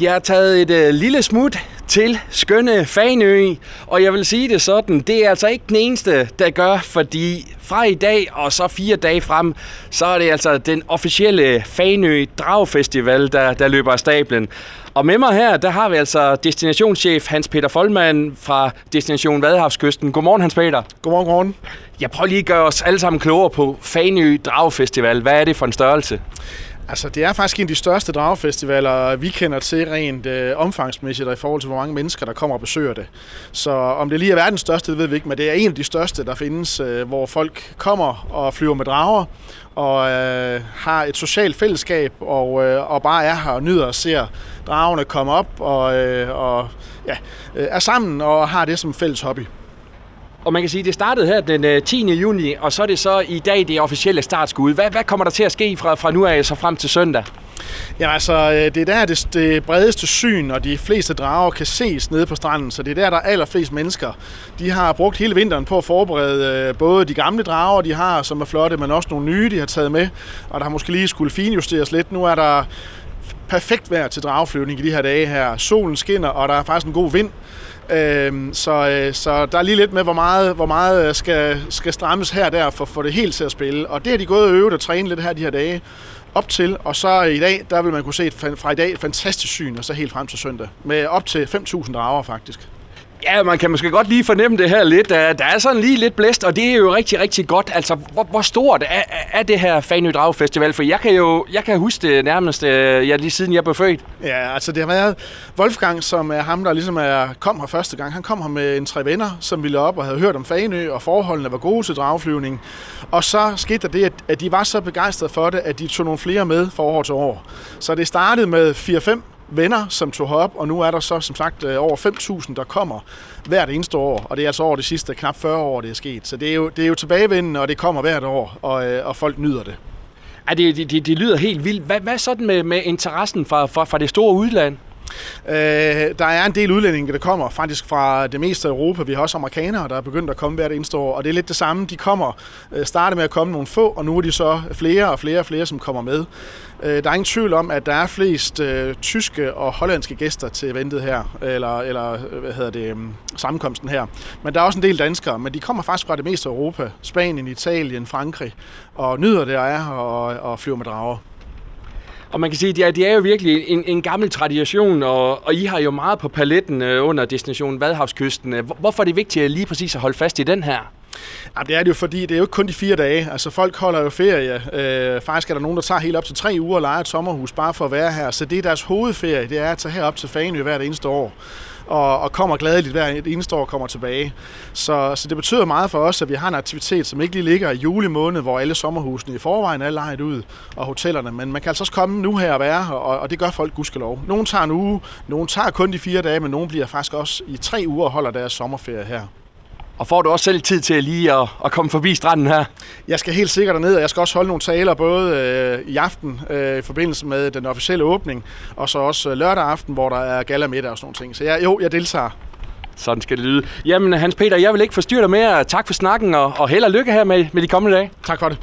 Jeg har taget et øh, lille smut til skønne Fanø, og jeg vil sige det sådan, det er altså ikke den eneste, der gør, fordi fra i dag og så fire dage frem, så er det altså den officielle Fanø Dragfestival, der, der løber af stablen. Og med mig her, der har vi altså destinationschef Hans Peter Folman fra Destination Vadehavskysten. Godmorgen Hans Peter. Godmorgen, godmorgen. Jeg prøver lige at gøre os alle sammen klogere på Fanø Dragfestival. Hvad er det for en størrelse? Altså, det er faktisk en af de største dragfestivaler, vi kender til rent øh, omfangsmæssigt, og i forhold til, hvor mange mennesker, der kommer og besøger det. Så om det lige er verdens største, det ved vi ikke, men det er en af de største, der findes, øh, hvor folk kommer og flyver med drager, og øh, har et socialt fællesskab, og, øh, og bare er her og nyder og ser dragerne komme op, og, øh, og ja, øh, er sammen og har det som fælles hobby. Og man kan sige, at det startede her den øh, 10. Juni, og så er det så i dag det officielle startskud. Hvad, hvad kommer der til at ske fra, fra nu af så frem til søndag? Ja, altså, øh, det er der det, det bredeste syn, og de fleste drager kan ses nede på stranden, så det er der, der er allerflest mennesker. De har brugt hele vinteren på at forberede øh, både de gamle drager, de har, som er flotte, men også nogle nye, de har taget med, og der har måske lige skulle finjusteres lidt. Nu er der perfekt vejr til drageflyvning i de her dage her. Solen skinner, og der er faktisk en god vind. Øhm, så, øh, så der er lige lidt med, hvor meget, hvor meget øh, skal, skal strammes her og der for at få det helt til at spille. Og det har de gået og øvet og trænet lidt her de her dage op til, og så øh, i dag, der vil man kunne se et, fra i dag et fantastisk syn, og så helt frem til søndag, med op til 5.000 drager faktisk. Ja, man kan måske godt lige fornemme det her lidt. Der er sådan lige lidt blæst, og det er jo rigtig, rigtig godt. Altså, hvor, hvor stort er, er det her Fanø Drag Festival? For jeg kan jo jeg kan huske det nærmest, øh, ja, lige siden jeg blev født. Ja, altså det har været Wolfgang, som er ham, der ligesom er, kom her første gang. Han kom her med en tre venner, som ville op og havde hørt om Fanø, og forholdene var gode til dragflyvning. Og så skete der det, at de var så begejstrede for det, at de tog nogle flere med for år til år. Så det startede med 4-5 venner, som tog herop, og nu er der så som sagt øh, over 5.000, der kommer hvert eneste år, og det er altså over de sidste knap 40 år, det er sket. Så det er jo, det er jo tilbagevendende, og det kommer hvert år, og, øh, og folk nyder det. Ja, det, det, det, det lyder helt vildt. Hvad, hvad sådan med, med interessen fra, fra, fra det store udland? Øh, der er en del udlændinge, der kommer faktisk fra det meste af Europa. Vi har også amerikanere, der er begyndt at komme hvert eneste år, og det er lidt det samme. De kommer, øh, starter med at komme nogle få, og nu er de så flere og flere og flere, som kommer med. Øh, der er ingen tvivl om, at der er flest øh, tyske og hollandske gæster til eventet her, eller, eller øh, hvad hedder det, øhm, sammenkomsten her. Men der er også en del danskere, men de kommer faktisk fra det meste af Europa. Spanien, Italien, Frankrig, og nyder det at er her og, og flyver med drager. Og man kan sige, at det er jo virkelig en, en gammel tradition, og, og I har jo meget på paletten øh, under destinationen Vadhavskysten. Hvorfor er det vigtigt at lige præcis at holde fast i den her? Jamen, det er det jo, fordi det er jo ikke kun de fire dage. Altså folk holder jo ferie. Øh, faktisk er der nogen, der tager helt op til tre uger og leger et sommerhus bare for at være her. Så det er deres hovedferie, det er at tage herop til Fanø hvert eneste år og, og kommer gladeligt hver eneste år kommer tilbage. Så, så det betyder meget for os, at vi har en aktivitet, som ikke lige ligger i juli måned, hvor alle sommerhusene i forvejen er lejet ud, og hotellerne. Men man kan altså også komme nu her og være her, og, og det gør folk gudskelov. Nogle tager en uge, nogle tager kun de fire dage, men nogle bliver faktisk også i tre uger og holder deres sommerferie her. Og får du også selv tid til lige at, at komme forbi stranden her? Jeg skal helt sikkert derned, og jeg skal også holde nogle taler både øh, i aften øh, i forbindelse med den officielle åbning, og så også øh, lørdag aften, hvor der er gala middag og sådan nogle ting. Så jeg, jo, jeg deltager. Sådan skal det lyde. Jamen Hans Peter, jeg vil ikke forstyrre dig mere. Tak for snakken, og, og held og lykke her med, med de kommende dage. Tak for det.